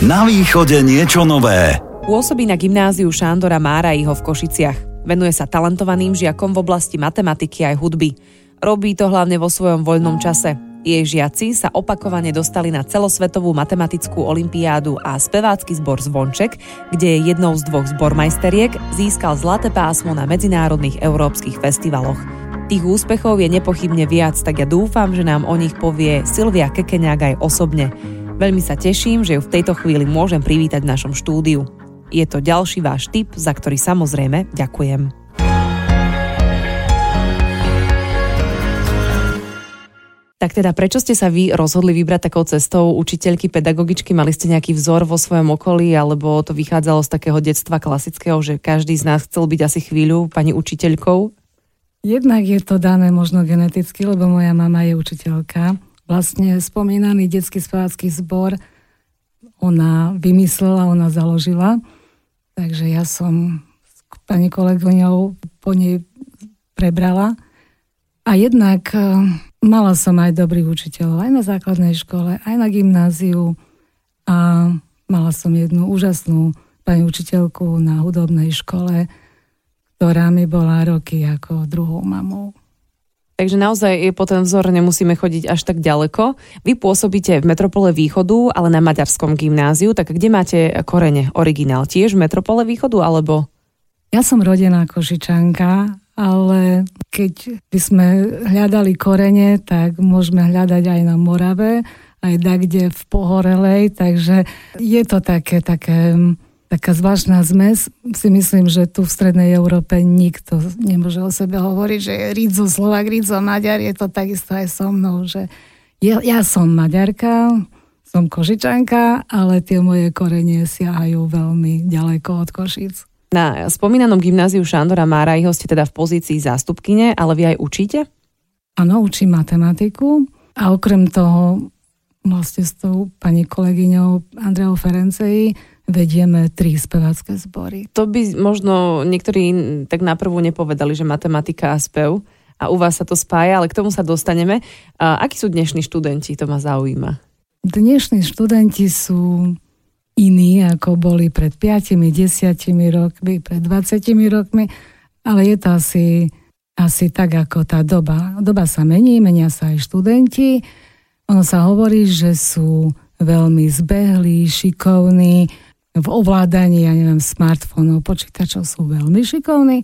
Na východe niečo nové. Pôsobí na gymnáziu Šándora Márajího v Košiciach. Venuje sa talentovaným žiakom v oblasti matematiky aj hudby. Robí to hlavne vo svojom voľnom čase. Jej žiaci sa opakovane dostali na celosvetovú matematickú olimpiádu a spevácky zbor Zvonček, kde je jednou z dvoch zbormajsteriek, získal zlaté pásmo na medzinárodných európskych festivaloch. Tých úspechov je nepochybne viac, tak ja dúfam, že nám o nich povie Silvia Kekeňák aj osobne. Veľmi sa teším, že ju v tejto chvíli môžem privítať v našom štúdiu. Je to ďalší váš tip, za ktorý samozrejme ďakujem. Tak teda, prečo ste sa vy rozhodli vybrať takou cestou učiteľky, pedagogičky? Mali ste nejaký vzor vo svojom okolí, alebo to vychádzalo z takého detstva klasického, že každý z nás chcel byť asi chvíľu pani učiteľkou? Jednak je to dané možno geneticky, lebo moja mama je učiteľka vlastne spomínaný detský spevácky zbor ona vymyslela, ona založila. Takže ja som s pani kolegyňou po nej prebrala. A jednak e, mala som aj dobrých učiteľov, aj na základnej škole, aj na gymnáziu. A mala som jednu úžasnú pani učiteľku na hudobnej škole, ktorá mi bola roky ako druhou mamou. Takže naozaj je po ten vzor nemusíme chodiť až tak ďaleko. Vy pôsobíte v Metropole Východu, ale na Maďarskom gymnáziu, tak kde máte korene, originál? Tiež v Metropole Východu, alebo? Ja som rodená Košičanka, ale keď by sme hľadali korene, tak môžeme hľadať aj na Morave, aj kde v Pohorelej, takže je to také, také taká zvláštna zmes. Si myslím, že tu v Strednej Európe nikto nemôže o sebe hovoriť, že Rídzo Slovak, Rídzo Maďar, je to takisto aj so mnou, že ja, ja som Maďarka, som Košičanka, ale tie moje korenie siahajú veľmi ďaleko od Košic. Na spomínanom gymnáziu Šandora Márajho ste teda v pozícii zástupkyne, ale vy aj učíte? Áno, učím matematiku a okrem toho vlastne s tou pani kolegyňou Andreou Ferencei vedieme tri spevácké zbory. To by možno niektorí tak naprvu nepovedali, že matematika a spev a u vás sa to spája, ale k tomu sa dostaneme. A akí sú dnešní študenti, to ma zaujíma. Dnešní študenti sú iní, ako boli pred 5, 10 rokmi, pred 20 rokmi, ale je to asi, asi tak, ako tá doba. Doba sa mení, menia sa aj študenti. Ono sa hovorí, že sú veľmi zbehlí, šikovní, v ovládaní, ja neviem, smartfónov, počítačov sú veľmi šikovní,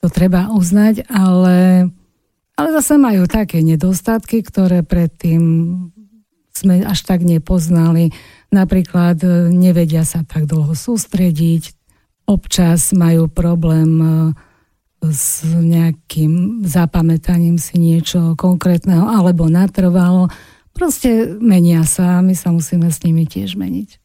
to treba uznať, ale, ale zase majú také nedostatky, ktoré predtým sme až tak nepoznali. Napríklad e, nevedia sa tak dlho sústrediť, občas majú problém e, s nejakým zapamätaním si niečo konkrétneho alebo natrvalo. Proste menia sa my sa musíme s nimi tiež meniť.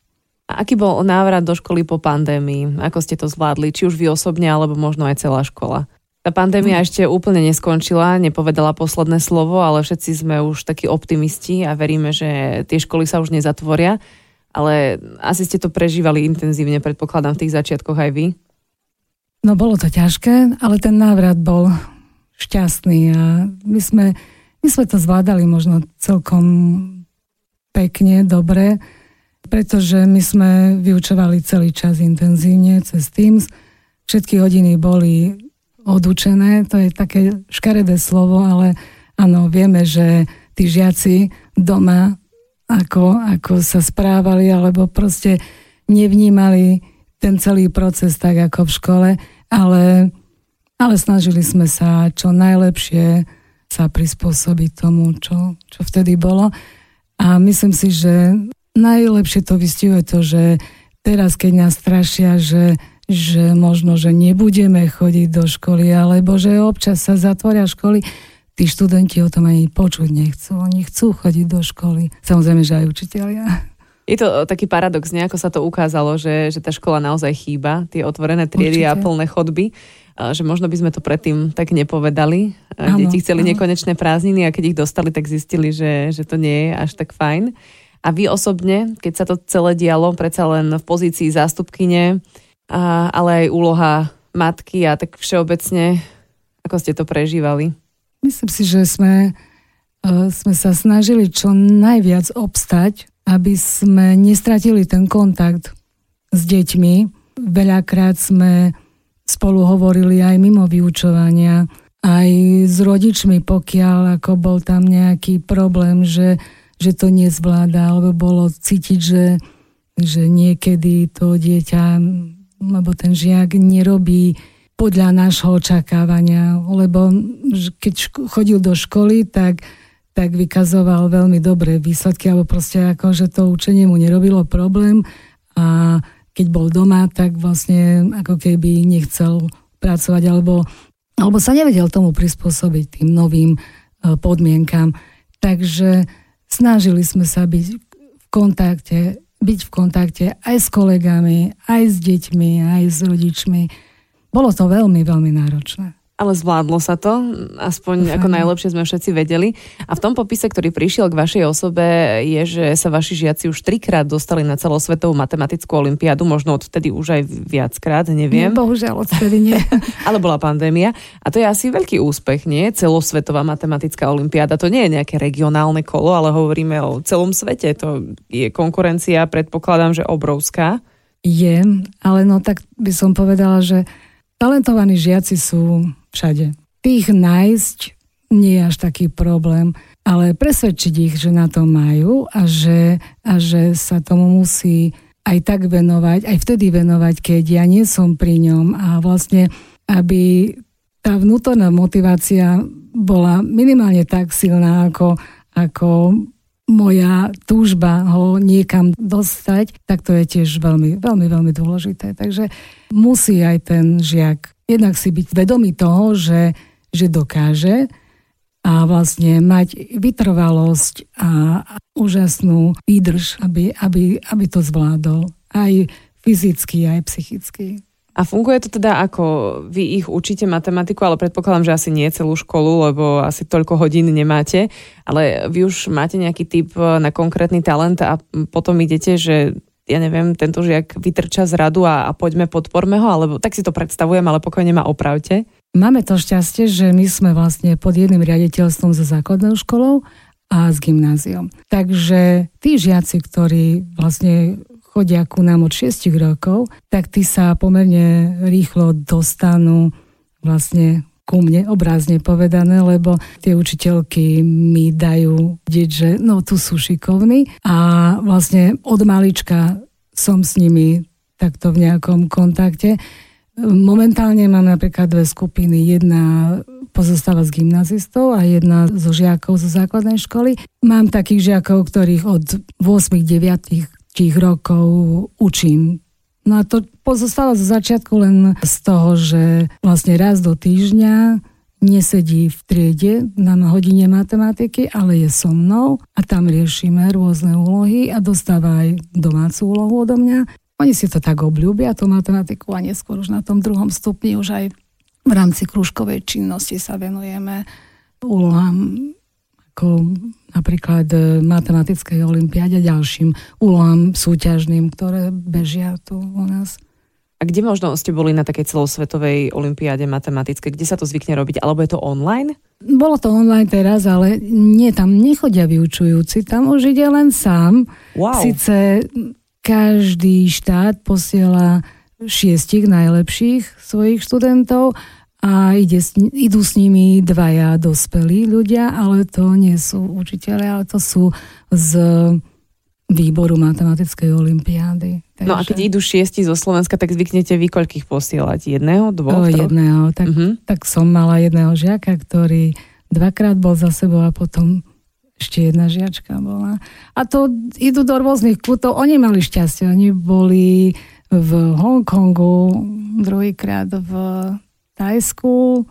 A aký bol návrat do školy po pandémii? Ako ste to zvládli? Či už vy osobne, alebo možno aj celá škola? Tá pandémia hm. ešte úplne neskončila, nepovedala posledné slovo, ale všetci sme už takí optimisti a veríme, že tie školy sa už nezatvoria. Ale asi ste to prežívali intenzívne, predpokladám, v tých začiatkoch aj vy. No bolo to ťažké, ale ten návrat bol šťastný a my sme, my sme to zvládali možno celkom pekne, dobre pretože my sme vyučovali celý čas intenzívne cez Teams. Všetky hodiny boli odučené, to je také škaredé slovo, ale áno, vieme, že tí žiaci doma ako, ako sa správali, alebo proste nevnímali ten celý proces tak ako v škole, ale, ale snažili sme sa čo najlepšie sa prispôsobiť tomu, čo, čo vtedy bolo. A myslím si, že najlepšie to vystihuje to, že teraz, keď nás strašia, že, že možno, že nebudeme chodiť do školy, alebo že občas sa zatvoria školy, tí študenti o tom ani počuť nechcú. Oni chcú chodiť do školy. Samozrejme, že aj učiteľia. Je to taký paradox, nejako sa to ukázalo, že, že tá škola naozaj chýba, tie otvorené triedy Určite. a plné chodby, že možno by sme to predtým tak nepovedali. Ano, Deti chceli ano. nekonečné prázdniny a keď ich dostali, tak zistili, že, že to nie je až tak fajn. A vy osobne, keď sa to celé dialo, predsa len v pozícii zástupkyne, a, ale aj úloha matky a tak všeobecne, ako ste to prežívali? Myslím si, že sme, uh, sme sa snažili čo najviac obstať aby sme nestratili ten kontakt s deťmi. Veľakrát sme spolu hovorili aj mimo vyučovania, aj s rodičmi, pokiaľ ako bol tam nejaký problém, že, že to nezvláda, alebo bolo cítiť, že, že niekedy to dieťa, alebo ten žiak nerobí podľa nášho očakávania, lebo keď chodil do školy, tak, tak vykazoval veľmi dobré výsledky, alebo proste ako, že to učenie mu nerobilo problém a keď bol doma, tak vlastne ako keby nechcel pracovať, alebo, alebo sa nevedel tomu prispôsobiť tým novým e, podmienkam. Takže snažili sme sa byť v kontakte, byť v kontakte aj s kolegami, aj s deťmi, aj s rodičmi bolo to veľmi, veľmi náročné. Ale zvládlo sa to, aspoň Ufam. ako najlepšie sme všetci vedeli. A v tom popise, ktorý prišiel k vašej osobe, je, že sa vaši žiaci už trikrát dostali na celosvetovú matematickú olimpiádu, možno odtedy už aj viackrát, neviem. Nie, bohužiaľ, odtedy nie. Ale bola pandémia. A to je asi veľký úspech, nie? Celosvetová matematická olimpiáda. To nie je nejaké regionálne kolo, ale hovoríme o celom svete. To je konkurencia, predpokladám, že obrovská. Je, ale no tak by som povedala, že Talentovaní žiaci sú všade. Tých nájsť nie je až taký problém, ale presvedčiť ich, že na to majú a že, a že sa tomu musí aj tak venovať, aj vtedy venovať, keď ja nie som pri ňom a vlastne, aby tá vnútorná motivácia bola minimálne tak silná, ako, ako moja túžba ho niekam dostať, tak to je tiež veľmi, veľmi, veľmi dôležité. Takže musí aj ten žiak jednak si byť vedomý toho, že, že dokáže a vlastne mať vytrvalosť a úžasnú výdrž, aby, aby, aby to zvládol. Aj fyzicky, aj psychicky. A funguje to teda ako vy ich učíte matematiku, ale predpokladám, že asi nie celú školu, lebo asi toľko hodín nemáte, ale vy už máte nejaký typ na konkrétny talent a potom idete, že ja neviem, tento žiak vytrča z radu a, a poďme podporme ho, alebo tak si to predstavujem, ale pokojne ma opravte. Máme to šťastie, že my sme vlastne pod jedným riaditeľstvom so základnou školou a s gymnáziom. Takže tí žiaci, ktorí vlastne chodia ku nám od 6 rokov, tak tí sa pomerne rýchlo dostanú vlastne ku mne, obrázne povedané, lebo tie učiteľky mi dajú vidieť, že no tu sú šikovní a vlastne od malička som s nimi takto v nejakom kontakte. Momentálne mám napríklad dve skupiny. Jedna pozostáva z gymnazistov a jedna zo žiakov zo základnej školy. Mám takých žiakov, ktorých od 8-9 tých rokov učím. No a to pozostáva zo začiatku len z toho, že vlastne raz do týždňa nesedí v triede na hodine matematiky, ale je so mnou a tam riešime rôzne úlohy a dostáva aj domácu úlohu odo mňa. Oni si to tak obľúbia, tú matematiku a neskôr už na tom druhom stupni už aj v rámci kružkovej činnosti sa venujeme úlohám ako napríklad e, matematickej olimpiáde a ďalším úlohám súťažným, ktoré bežia tu u nás. A kde možno ste boli na takej celosvetovej olimpiáde matematickej? Kde sa to zvykne robiť? Alebo je to online? Bolo to online teraz, ale nie, tam nechodia vyučujúci, tam už ide len sám. Wow. Sice každý štát posiela šiestich najlepších svojich študentov a ide, idú s nimi dvaja dospelí ľudia, ale to nie sú učiteľe, ale to sú z výboru matematickej olimpiády. Takže... No a keď idú šiesti zo Slovenska, tak zvyknete vy koľkých posielať? Jedného, dvoch, o, jedného. Tak, uh-huh. tak som mala jedného žiaka, ktorý dvakrát bol za sebou a potom ešte jedna žiačka bola. A to idú do rôznych kútov. Oni mali šťastie. Oni boli v Hongkongu, druhýkrát v Tajsku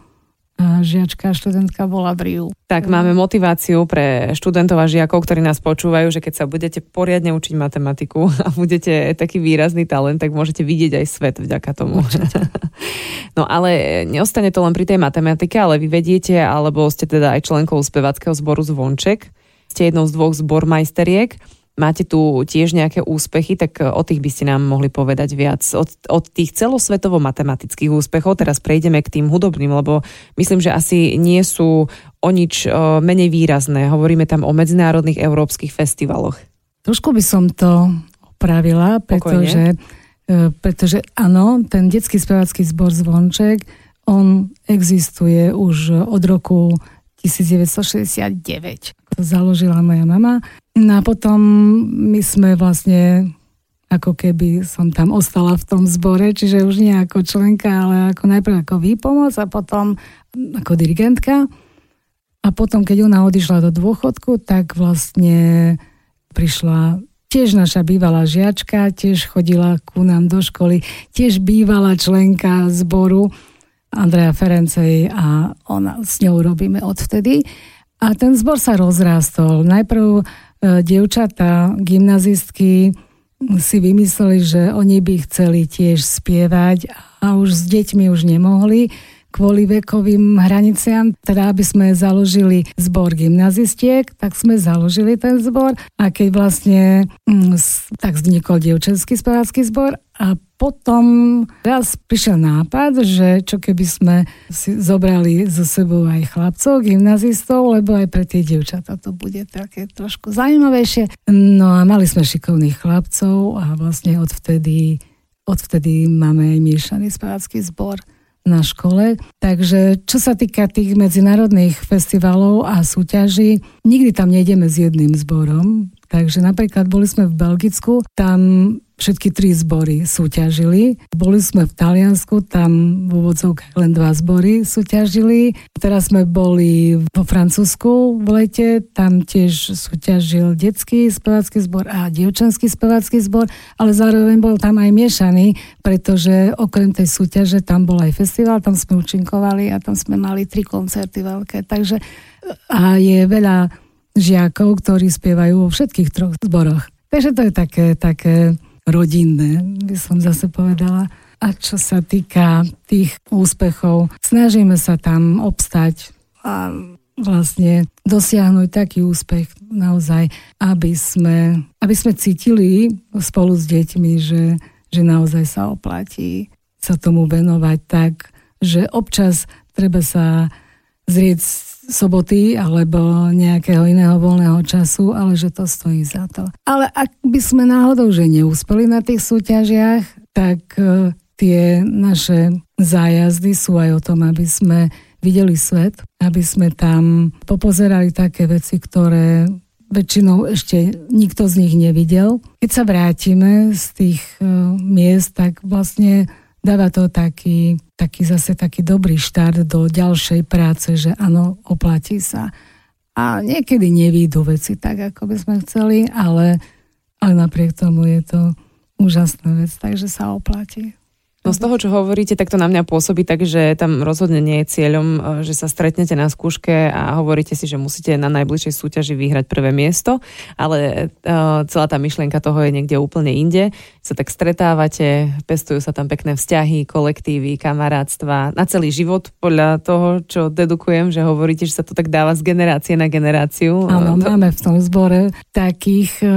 a žiačka, študentka bola v Riu. Tak máme motiváciu pre študentov a žiakov, ktorí nás počúvajú, že keď sa budete poriadne učiť matematiku a budete taký výrazný talent, tak môžete vidieť aj svet vďaka tomu. no ale neostane to len pri tej matematike, ale vy vediete, alebo ste teda aj členkou spevackého zboru Zvonček. Ste jednou z dvoch zbormajsteriek máte tu tiež nejaké úspechy, tak o tých by ste nám mohli povedať viac. Od, od tých celosvetovo-matematických úspechov teraz prejdeme k tým hudobným, lebo myslím, že asi nie sú o nič o, menej výrazné. Hovoríme tam o medzinárodných európskych festivaloch. trošku by som to opravila, pretože, e, pretože áno, ten detský spevacký zbor Zvonček, on existuje už od roku 1969. To založila moja mama. No a potom my sme vlastne ako keby som tam ostala v tom zbore, čiže už nie ako členka, ale ako najprv ako výpomoc a potom ako dirigentka. A potom, keď ona odišla do dôchodku, tak vlastne prišla tiež naša bývalá žiačka, tiež chodila ku nám do školy, tiež bývalá členka zboru Andrea Ferencej a ona, s ňou robíme odvtedy. A ten zbor sa rozrástol. Najprv e, dievčatá, gymnazistky si vymysleli, že oni by chceli tiež spievať a už s deťmi už nemohli kvôli vekovým hraniciam, teda aby sme založili zbor gymnazistiek, tak sme založili ten zbor a keď vlastne mm, tak vznikol dievčenský spevácky zbor a potom raz prišiel nápad, že čo keby sme si zobrali so sebou aj chlapcov, gymnazistov, lebo aj pre tie dievčatá to bude také trošku zaujímavejšie. No a mali sme šikovných chlapcov a vlastne odvtedy, odvtedy máme aj miešaný spevácky zbor na škole. Takže čo sa týka tých medzinárodných festivalov a súťaží, nikdy tam nejdeme s jedným zborom. Takže napríklad boli sme v Belgicku, tam všetky tri zbory súťažili. Boli sme v Taliansku, tam v úvodzovkách len dva zbory súťažili. Teraz sme boli vo Francúzsku v lete, tam tiež súťažil detský spevácky zbor a dievčenský spevácky zbor, ale zároveň bol tam aj miešaný, pretože okrem tej súťaže tam bol aj festival, tam sme účinkovali a tam sme mali tri koncerty veľké. Takže a je veľa žiakov, ktorí spievajú vo všetkých troch zboroch. Takže to je také, také rodinné, by som zase povedala. A čo sa týka tých úspechov, snažíme sa tam obstať a vlastne dosiahnuť taký úspech naozaj, aby sme, aby sme cítili spolu s deťmi, že, že naozaj sa oplatí sa tomu venovať tak, že občas treba sa zrieť soboty alebo nejakého iného voľného času, ale že to stojí za to. Ale ak by sme náhodou, že neúspeli na tých súťažiach, tak e, tie naše zájazdy sú aj o tom, aby sme videli svet, aby sme tam popozerali také veci, ktoré väčšinou ešte nikto z nich nevidel. Keď sa vrátime z tých uh, miest, tak vlastne dáva to taký, taký zase taký dobrý štart do ďalšej práce, že áno, oplatí sa. A niekedy nevídu veci tak, ako by sme chceli, ale, ale napriek tomu je to úžasná vec, takže sa oplatí. No z toho, čo hovoríte, tak to na mňa pôsobí tak, že tam rozhodne nie je cieľom, e, že sa stretnete na skúške a hovoríte si, že musíte na najbližšej súťaži vyhrať prvé miesto, ale uh, celá tá myšlienka toho je niekde úplne inde. Sa tak stretávate, pestujú sa tam pekné vzťahy, kolektívy, kamarátstva na celý život podľa toho, čo dedukujem, že hovoríte, že sa to tak dáva z generácie na generáciu. Áno, máme v tom zbore takých e,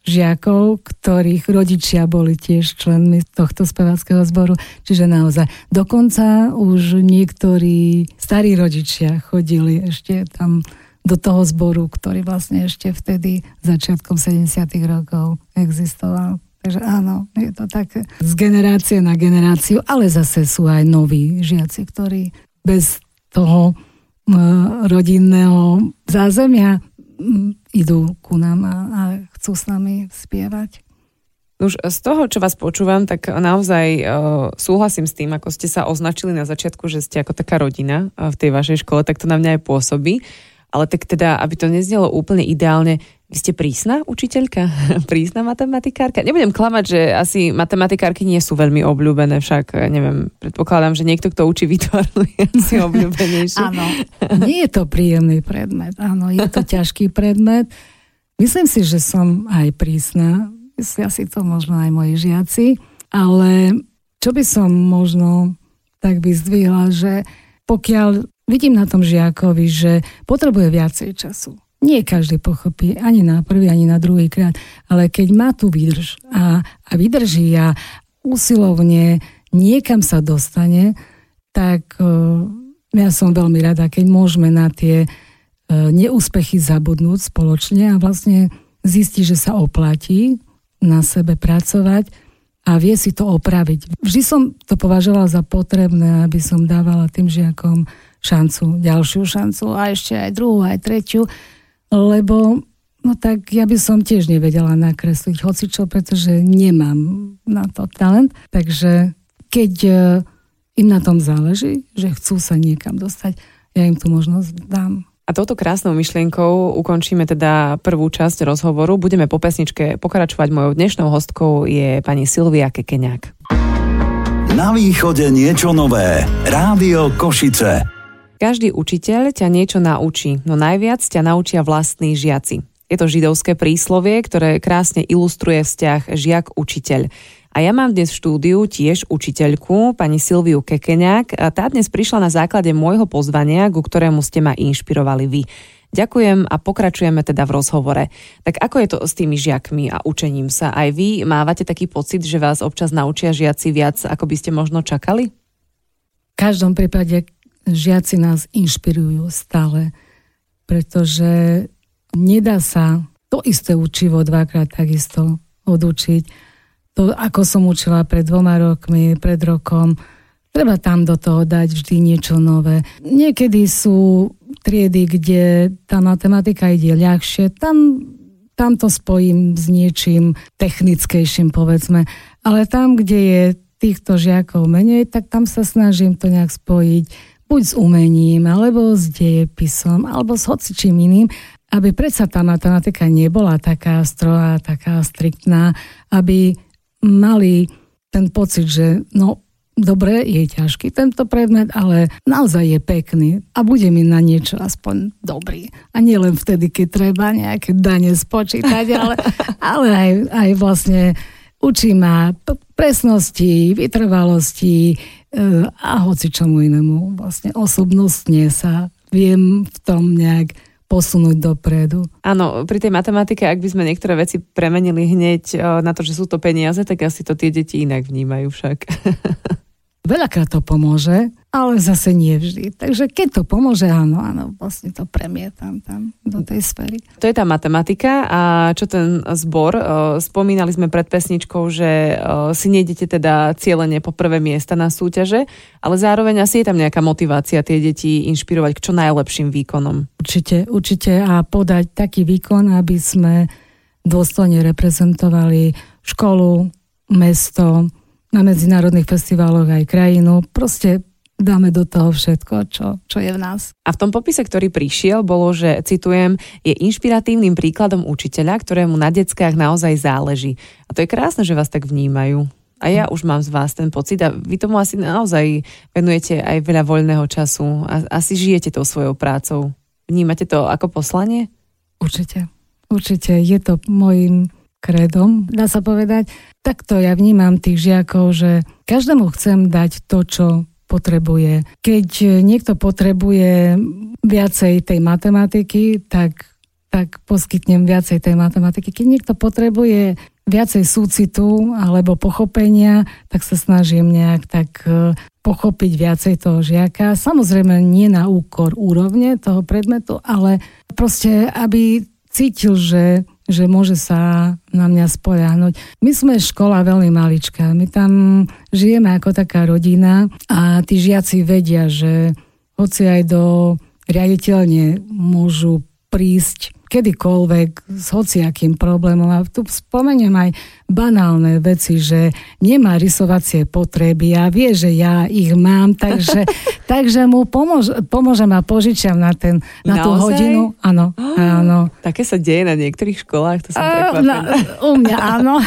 žiakov, ktorých rodičia boli tiež členmi tohto speváckého zboru. Čiže naozaj dokonca už niektorí starí rodičia chodili ešte tam do toho zboru, ktorý vlastne ešte vtedy začiatkom 70. rokov existoval. Takže áno, je to tak z generácie na generáciu, ale zase sú aj noví žiaci, ktorí bez toho rodinného zázemia idú ku nám a, a chcú s nami spievať. Už z toho, čo vás počúvam, tak naozaj uh, súhlasím s tým, ako ste sa označili na začiatku, že ste ako taká rodina v tej vašej škole, tak to na mňa aj pôsobí. Ale tak teda, aby to neznelo úplne ideálne, vy ste prísna učiteľka? prísna matematikárka? Nebudem klamať, že asi matematikárky nie sú veľmi obľúbené, však neviem, predpokladám, že niekto, kto učí výtvarnú, je asi obľúbenejší. áno, nie je to príjemný predmet, áno, je to ťažký predmet. Myslím si, že som aj prísna, myslia si to možno aj moji žiaci, ale čo by som možno tak vyzdvihla, že pokiaľ vidím na tom žiakovi, že potrebuje viacej času, nie každý pochopí, ani na prvý, ani na druhý krát, ale keď má tu výdrž a, a vydrží a usilovne niekam sa dostane, tak uh, ja som veľmi rada, keď môžeme na tie uh, neúspechy zabudnúť spoločne a vlastne zistí, že sa oplatí na sebe pracovať a vie si to opraviť. Vždy som to považovala za potrebné, aby som dávala tým žiakom šancu, ďalšiu šancu a ešte aj druhú, aj tretiu, lebo no tak ja by som tiež nevedela nakresliť hocičo, pretože nemám na to talent. Takže keď e, im na tom záleží, že chcú sa niekam dostať, ja im tú možnosť dám. A touto krásnou myšlienkou ukončíme teda prvú časť rozhovoru. Budeme po pesničke pokračovať. Mojou dnešnou hostkou je pani Silvia Kekeňák. Na východe niečo nové. Rádio Košice. Každý učiteľ ťa niečo naučí, no najviac ťa naučia vlastní žiaci. Je to židovské príslovie, ktoré krásne ilustruje vzťah žiak-učiteľ. A ja mám dnes v štúdiu tiež učiteľku, pani Silviu Kekeňák. A tá dnes prišla na základe môjho pozvania, ku ktorému ste ma inšpirovali vy. Ďakujem a pokračujeme teda v rozhovore. Tak ako je to s tými žiakmi a učením sa? Aj vy mávate taký pocit, že vás občas naučia žiaci viac, ako by ste možno čakali? V každom prípade žiaci nás inšpirujú stále, pretože nedá sa to isté učivo dvakrát takisto odučiť to, ako som učila pred dvoma rokmi, pred rokom, treba tam do toho dať vždy niečo nové. Niekedy sú triedy, kde tá matematika ide ľahšie, tam, tam to spojím s niečím technickejším, povedzme. Ale tam, kde je týchto žiakov menej, tak tam sa snažím to nejak spojiť buď s umením, alebo s dejepisom, alebo s hocičím iným, aby predsa tá matematika nebola taká strohá, taká striktná, aby mali ten pocit, že no dobre, je ťažký tento predmet, ale naozaj je pekný a bude mi na niečo aspoň dobrý. A nie len vtedy, keď treba nejaké dane spočítať, ale, ale aj, aj vlastne učí ma presnosti, vytrvalosti a hoci čomu inému. Vlastne osobnostne sa viem v tom nejak posunúť dopredu. Áno, pri tej matematike, ak by sme niektoré veci premenili hneď e, na to, že sú to peniaze, tak asi to tie deti inak vnímajú však. Veľakrát to pomôže, ale zase nie vždy. Takže keď to pomôže, áno, áno, vlastne to premietam tam do tej sféry. To je tá matematika a čo ten zbor, spomínali sme pred pesničkou, že si nejdete teda cieľene po prvé miesta na súťaže, ale zároveň asi je tam nejaká motivácia tie deti inšpirovať k čo najlepším výkonom. Určite, určite a podať taký výkon, aby sme dôstojne reprezentovali školu, mesto, na medzinárodných festivaloch aj krajinu. Proste dáme do toho všetko, čo, čo je v nás. A v tom popise, ktorý prišiel, bolo, že, citujem, je inšpiratívnym príkladom učiteľa, ktorému na deckách naozaj záleží. A to je krásne, že vás tak vnímajú. A ja už mám z vás ten pocit a vy tomu asi naozaj venujete aj veľa voľného času a asi žijete tou svojou prácou. Vnímate to ako poslanie? Určite. Určite. Je to môjim kredom, dá sa povedať. Takto ja vnímam tých žiakov, že každému chcem dať to, čo potrebuje. Keď niekto potrebuje viacej tej matematiky, tak, tak poskytnem viacej tej matematiky. Keď niekto potrebuje viacej súcitu alebo pochopenia, tak sa snažím nejak tak e, pochopiť viacej toho žiaka. Samozrejme nie na úkor úrovne toho predmetu, ale proste, aby cítil, že že môže sa na mňa spoľahnúť. My sme škola veľmi maličká, my tam žijeme ako taká rodina a tí žiaci vedia, že hoci aj do riaditeľne môžu prísť kedykoľvek s hociakým problémom. A tu spomeniem aj banálne veci, že nemá rysovacie potreby a vie, že ja ich mám, takže, takže mu pomôž, pomôže ma požičiam na, ten, na tú hodinu. Áno, áno. Také sa deje na niektorých školách, to som a, na, U mňa áno,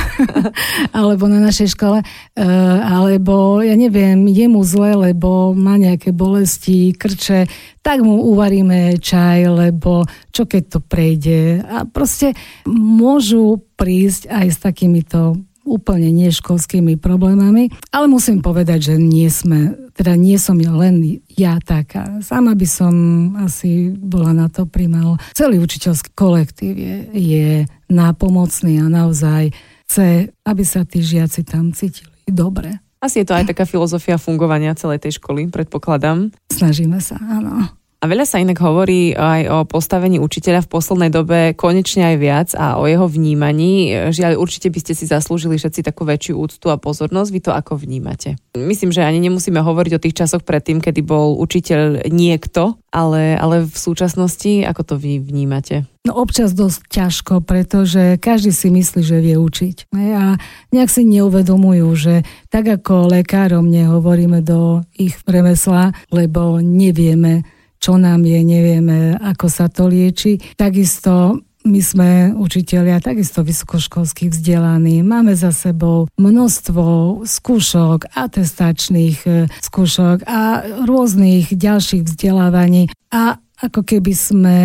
alebo na našej škole, uh, alebo ja neviem, je mu zle, lebo má nejaké bolesti, krče, tak mu uvaríme čaj, lebo čo keď to prejde. A proste môžu prísť aj s takýmito úplne neškolskými problémami, ale musím povedať, že nie sme, teda nie som len ja taká. Sama by som asi bola na to primal. Celý učiteľský kolektív je, je nápomocný a naozaj chce, aby sa tí žiaci tam cítili dobre. Asi je to aj taká filozofia fungovania celej tej školy, predpokladám. Snažíme sa, áno. A veľa sa inak hovorí aj o postavení učiteľa v poslednej dobe konečne aj viac a o jeho vnímaní. Žiaľ, určite by ste si zaslúžili všetci takú väčšiu úctu a pozornosť. Vy to ako vnímate? Myslím, že ani nemusíme hovoriť o tých časoch predtým, kedy bol učiteľ niekto, ale, ale v súčasnosti, ako to vy vnímate? No občas dosť ťažko, pretože každý si myslí, že vie učiť. A nejak si neuvedomujú, že tak ako lekárom nehovoríme do ich remesla, lebo nevieme, čo nám je, nevieme, ako sa to lieči. Takisto my sme učiteľia takisto vysokoškolských vzdelaní. Máme za sebou množstvo skúšok, atestačných e, skúšok a rôznych ďalších vzdelávaní. A ako keby sme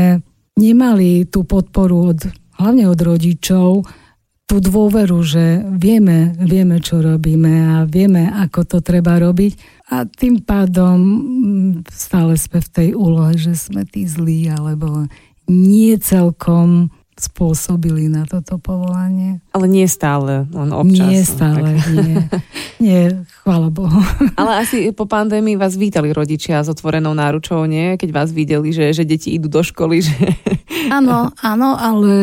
nemali tú podporu od, hlavne od rodičov, tú dôveru, že vieme, vieme, čo robíme a vieme, ako to treba robiť a tým pádom mm, stále sme v tej úlohe, že sme tí zlí, alebo nie celkom spôsobili na toto povolanie. Ale nie stále, len občas. Nie stále, tak. nie. Nie, chvála Bohu. Ale asi po pandémii vás vítali rodičia s otvorenou náručou, nie? Keď vás videli, že, že deti idú do školy. Že... Áno, áno, ale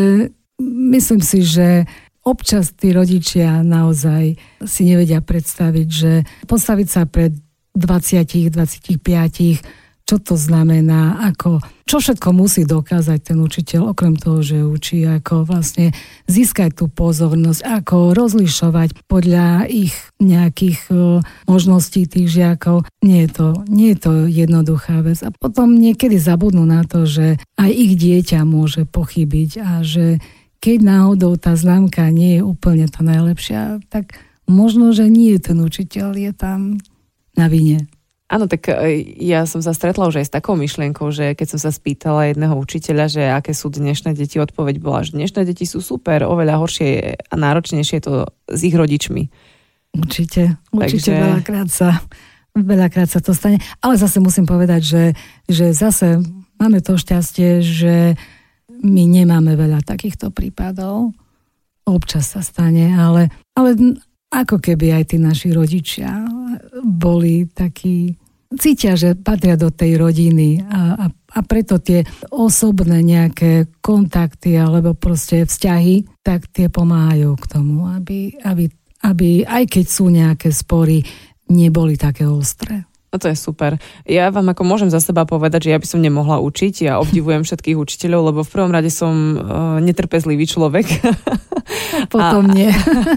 myslím si, že občas tí rodičia naozaj si nevedia predstaviť, že postaviť sa pred 20, 25, čo to znamená, ako, čo všetko musí dokázať ten učiteľ, okrem toho, že učí, ako vlastne získať tú pozornosť, ako rozlišovať podľa ich nejakých možností tých žiakov. Nie je to, nie je to jednoduchá vec. A potom niekedy zabudnú na to, že aj ich dieťa môže pochybiť a že keď náhodou tá známka nie je úplne tá najlepšia, tak možno, že nie ten učiteľ je tam na vine. Áno, tak e, ja som sa stretla už aj s takou myšlienkou, že keď som sa spýtala jedného učiteľa, že aké sú dnešné deti, odpoveď bola, že dnešné deti sú super, oveľa horšie a náročnejšie je to s ich rodičmi. Určite, určite Takže... veľakrát sa veľakrát sa to stane. Ale zase musím povedať, že, že zase máme to šťastie, že my nemáme veľa takýchto prípadov. Občas sa stane, ale, ale ako keby aj tí naši rodičia boli takí, cítia, že patria do tej rodiny a, a, a preto tie osobné nejaké kontakty alebo proste vzťahy, tak tie pomáhajú k tomu, aby, aby, aby aj keď sú nejaké spory, neboli také ostré. No to je super. Ja vám ako môžem za seba povedať, že ja by som nemohla učiť. Ja obdivujem všetkých učiteľov, lebo v prvom rade som uh, netrpezlivý človek. Potom a, nie.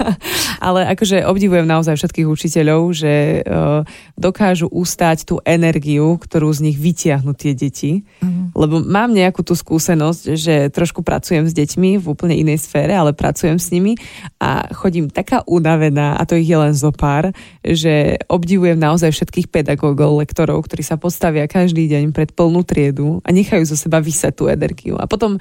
ale akože obdivujem naozaj všetkých učiteľov, že uh, dokážu ustať tú energiu, ktorú z nich vytiahnu tie deti. Uh-huh. Lebo mám nejakú tú skúsenosť, že trošku pracujem s deťmi v úplne inej sfére, ale pracujem s nimi a chodím taká unavená, a to ich je len zo pár, že obdivujem naozaj všetkých pedagógov pedagógov, lektorov, ktorí sa postavia každý deň pred plnú triedu a nechajú zo seba vysať tú energiu. A potom e,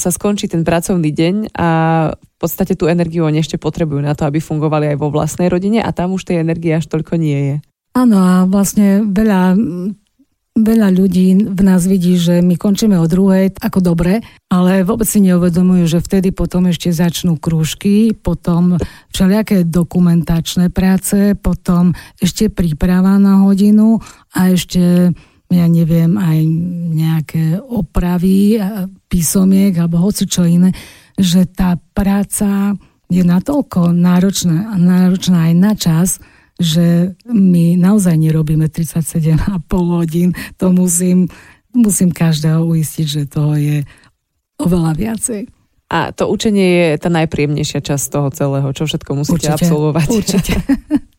sa skončí ten pracovný deň a v podstate tú energiu oni ešte potrebujú na to, aby fungovali aj vo vlastnej rodine a tam už tej energie až toľko nie je. Áno a vlastne veľa Veľa ľudí v nás vidí, že my končíme o druhej ako dobre, ale vôbec si neuvedomujú, že vtedy potom ešte začnú krúžky, potom všelijaké dokumentačné práce, potom ešte príprava na hodinu a ešte ja neviem, aj nejaké opravy písomiek alebo hoci čo iné, že tá práca je natoľko náročná, náročná aj na čas, že my naozaj nerobíme 37,5 hodín. To musím, musím každého uistiť, že toho je oveľa viacej. A to učenie je tá najpríjemnejšia časť toho celého, čo všetko musíte určite, absolvovať. Určite.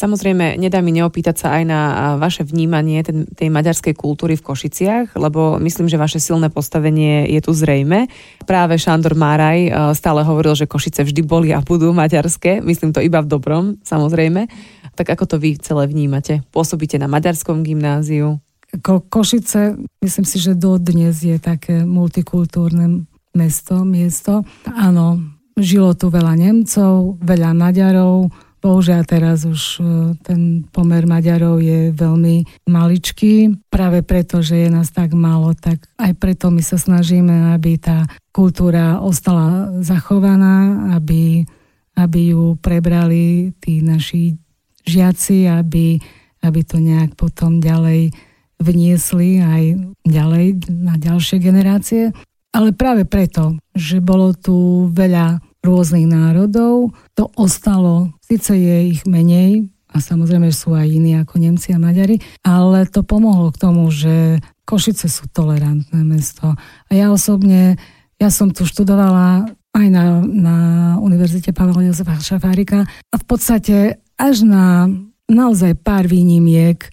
Samozrejme, nedá mi neopýtať sa aj na vaše vnímanie tej maďarskej kultúry v Košiciach, lebo myslím, že vaše silné postavenie je tu zrejme. Práve Šandor Máraj e, stále hovoril, že Košice vždy boli a budú maďarské. Myslím to iba v dobrom, samozrejme. Tak ako to vy celé vnímate? Pôsobíte na maďarskom gymnáziu? Ko- Košice, myslím si, že dodnes je také multikultúrne mesto, miesto. Áno, žilo tu veľa Nemcov, veľa Maďarov, Bohužiaľ teraz už e, ten pomer Maďarov je veľmi maličký. Práve preto, že je nás tak málo, tak aj preto my sa snažíme, aby tá kultúra ostala zachovaná, aby, aby ju prebrali tí naši žiaci, aby, aby to nejak potom ďalej vniesli aj ďalej na ďalšie generácie. Ale práve preto, že bolo tu veľa rôznych národov, to ostalo, síce je ich menej, a samozrejme sú aj iní ako Nemci a Maďari, ale to pomohlo k tomu, že Košice sú tolerantné mesto. A ja osobne, ja som tu študovala aj na, na Univerzite Pavla Jozefa Šafárika a v podstate až na naozaj pár výnimiek,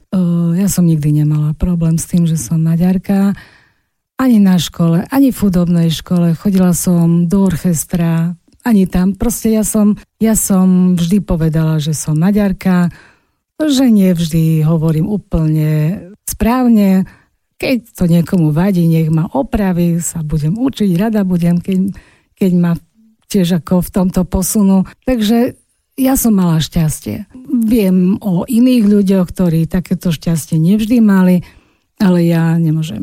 ja som nikdy nemala problém s tým, že som Maďarka, ani na škole, ani v chudobnej škole. Chodila som do orchestra, ani tam. Proste ja som, ja som vždy povedala, že som Maďarka, že nevždy hovorím úplne správne. Keď to niekomu vadí, nech ma opraví, sa budem učiť, rada budem, keď, keď ma tiež ako v tomto posunu. Takže ja som mala šťastie. Viem o iných ľuďoch, ktorí takéto šťastie nevždy mali, ale ja nemôžem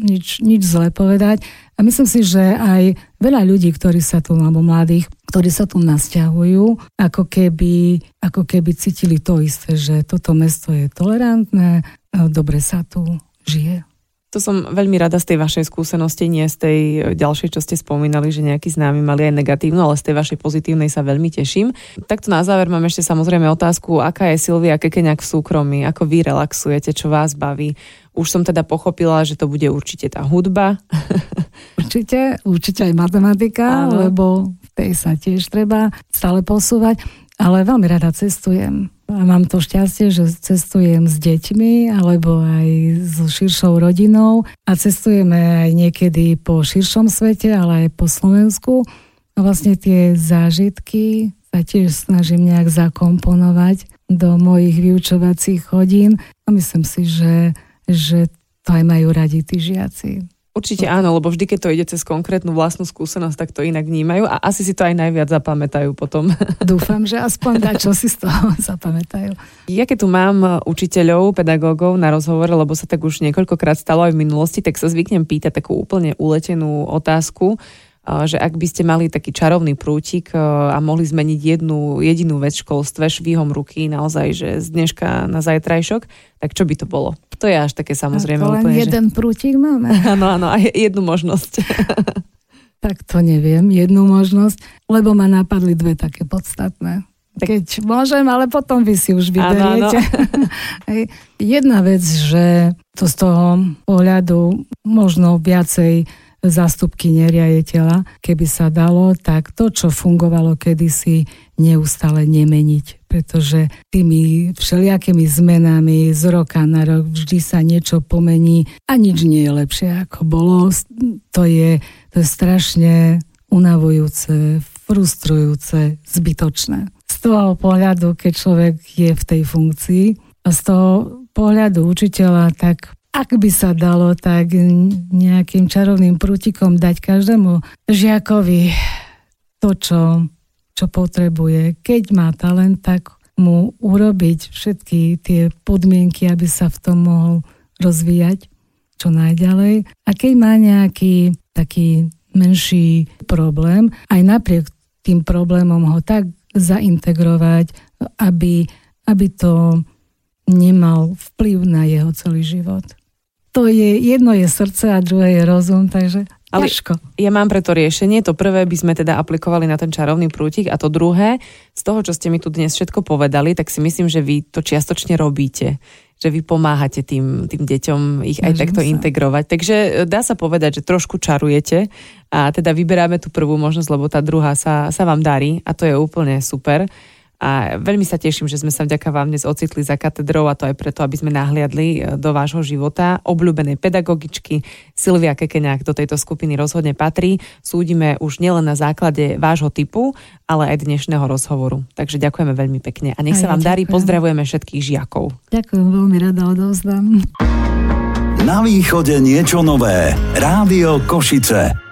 nič, nič zle povedať. A myslím si, že aj veľa ľudí, ktorí sa tu, alebo mladých, ktorí sa tu nasťahujú, ako keby, ako keby cítili to isté, že toto mesto je tolerantné, dobre sa tu žije. To som veľmi rada z tej vašej skúsenosti, nie z tej ďalšej, čo ste spomínali, že nejakí známi mali aj negatívnu, ale z tej vašej pozitívnej sa veľmi teším. Takto na záver mám ešte samozrejme otázku, aká je Silvia Kekeňak v súkromí, ako vy relaxujete, čo vás baví. Už som teda pochopila, že to bude určite tá hudba. Určite, určite aj matematika, Áno. lebo v tej sa tiež treba stále posúvať, ale veľmi rada cestujem a mám to šťastie, že cestujem s deťmi alebo aj so širšou rodinou a cestujeme aj niekedy po širšom svete, ale aj po Slovensku. A vlastne tie zážitky sa tiež snažím nejak zakomponovať do mojich vyučovacích hodín a myslím si, že, že to aj majú radi tí žiaci. Určite áno, lebo vždy, keď to ide cez konkrétnu vlastnú skúsenosť, tak to inak vnímajú a asi si to aj najviac zapamätajú potom. Dúfam, že aspoň dá, čo si z toho zapamätajú. Ja keď tu mám učiteľov, pedagógov na rozhovore, lebo sa tak už niekoľkokrát stalo aj v minulosti, tak sa zvyknem pýtať takú úplne uletenú otázku, že ak by ste mali taký čarovný prútik a mohli zmeniť jednu jedinú vec v školstve švíhom ruky naozaj, že z dneška na zajtrajšok, tak čo by to bolo? To je až také samozrejme len úplne, jeden že... prútik máme. Áno, áno, a jednu možnosť. tak to neviem, jednu možnosť, lebo ma napadli dve také podstatné. Tak... Keď môžem, ale potom vy si už vyberiete. Áno, áno. Jedna vec, že to z toho pohľadu možno viacej zástupky neriaditeľa, keby sa dalo, tak to, čo fungovalo kedysi, neustále nemeniť, pretože tými všelijakými zmenami z roka na rok vždy sa niečo pomení a nič nie je lepšie ako bolo. To je, to je strašne unavujúce, frustrujúce, zbytočné. Z toho pohľadu, keď človek je v tej funkcii, a z toho pohľadu učiteľa, tak ak by sa dalo, tak nejakým čarovným prútikom dať každému žiakovi to, čo, čo potrebuje. Keď má talent, tak mu urobiť všetky tie podmienky, aby sa v tom mohol rozvíjať čo najďalej. A keď má nejaký taký menší problém, aj napriek tým problémom ho tak zaintegrovať, aby, aby to nemal vplyv na jeho celý život to je, jedno je srdce a druhé je rozum, takže ale ťažko. Ja mám preto riešenie. To prvé by sme teda aplikovali na ten čarovný prútik a to druhé, z toho, čo ste mi tu dnes všetko povedali, tak si myslím, že vy to čiastočne robíte. Že vy pomáhate tým, tým deťom ich aj takto sa. integrovať. Takže e, dá sa povedať, že trošku čarujete a teda vyberáme tú prvú možnosť, lebo tá druhá sa, sa vám darí a to je úplne super. A veľmi sa teším, že sme sa vďaka vám dnes ocitli za katedrou a to aj preto, aby sme nahliadli e, do vášho života. Obľúbenej pedagogičky Silvia Kekeňák do tejto skupiny rozhodne patrí. Súdime už nielen na základe vášho typu, ale aj dnešného rozhovoru. Takže ďakujeme veľmi pekne a nech sa vám darí. Pozdravujeme všetkých žiakov. Ďakujem, veľmi rada odovzdám. Na východe niečo nové. Rádio Košice.